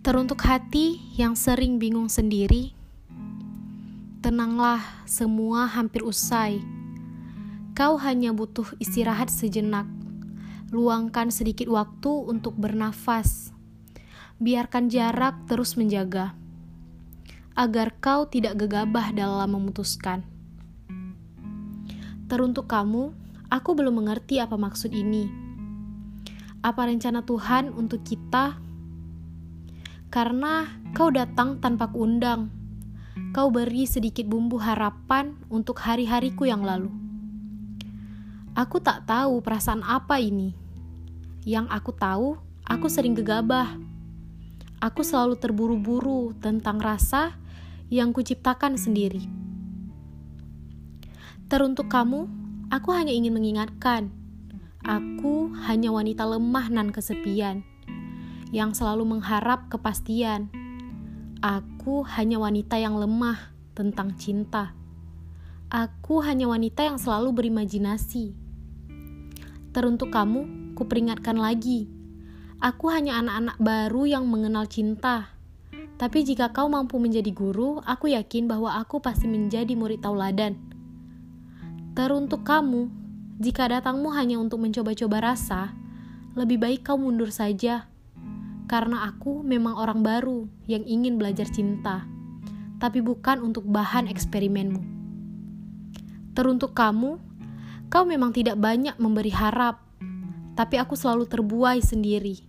Teruntuk hati yang sering bingung sendiri, tenanglah, semua hampir usai. Kau hanya butuh istirahat sejenak. Luangkan sedikit waktu untuk bernafas. Biarkan jarak terus menjaga, agar kau tidak gegabah dalam memutuskan. Teruntuk kamu, aku belum mengerti apa maksud ini. Apa rencana Tuhan untuk kita? Karena kau datang tanpa kuundang. Kau beri sedikit bumbu harapan untuk hari-hariku yang lalu. Aku tak tahu perasaan apa ini. Yang aku tahu, aku sering gegabah. Aku selalu terburu-buru tentang rasa yang kuciptakan sendiri. Teruntuk kamu, aku hanya ingin mengingatkan. Aku hanya wanita lemah nan kesepian yang selalu mengharap kepastian. Aku hanya wanita yang lemah tentang cinta. Aku hanya wanita yang selalu berimajinasi. Teruntuk kamu, kuperingatkan lagi. Aku hanya anak-anak baru yang mengenal cinta. Tapi jika kau mampu menjadi guru, aku yakin bahwa aku pasti menjadi murid tauladan. Teruntuk kamu, jika datangmu hanya untuk mencoba-coba rasa, lebih baik kau mundur saja karena aku memang orang baru yang ingin belajar cinta, tapi bukan untuk bahan eksperimenmu. Teruntuk kamu, kau memang tidak banyak memberi harap, tapi aku selalu terbuai sendiri.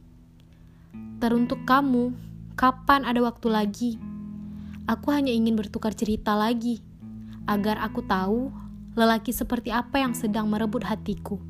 Teruntuk kamu, kapan ada waktu lagi? Aku hanya ingin bertukar cerita lagi, agar aku tahu lelaki seperti apa yang sedang merebut hatiku.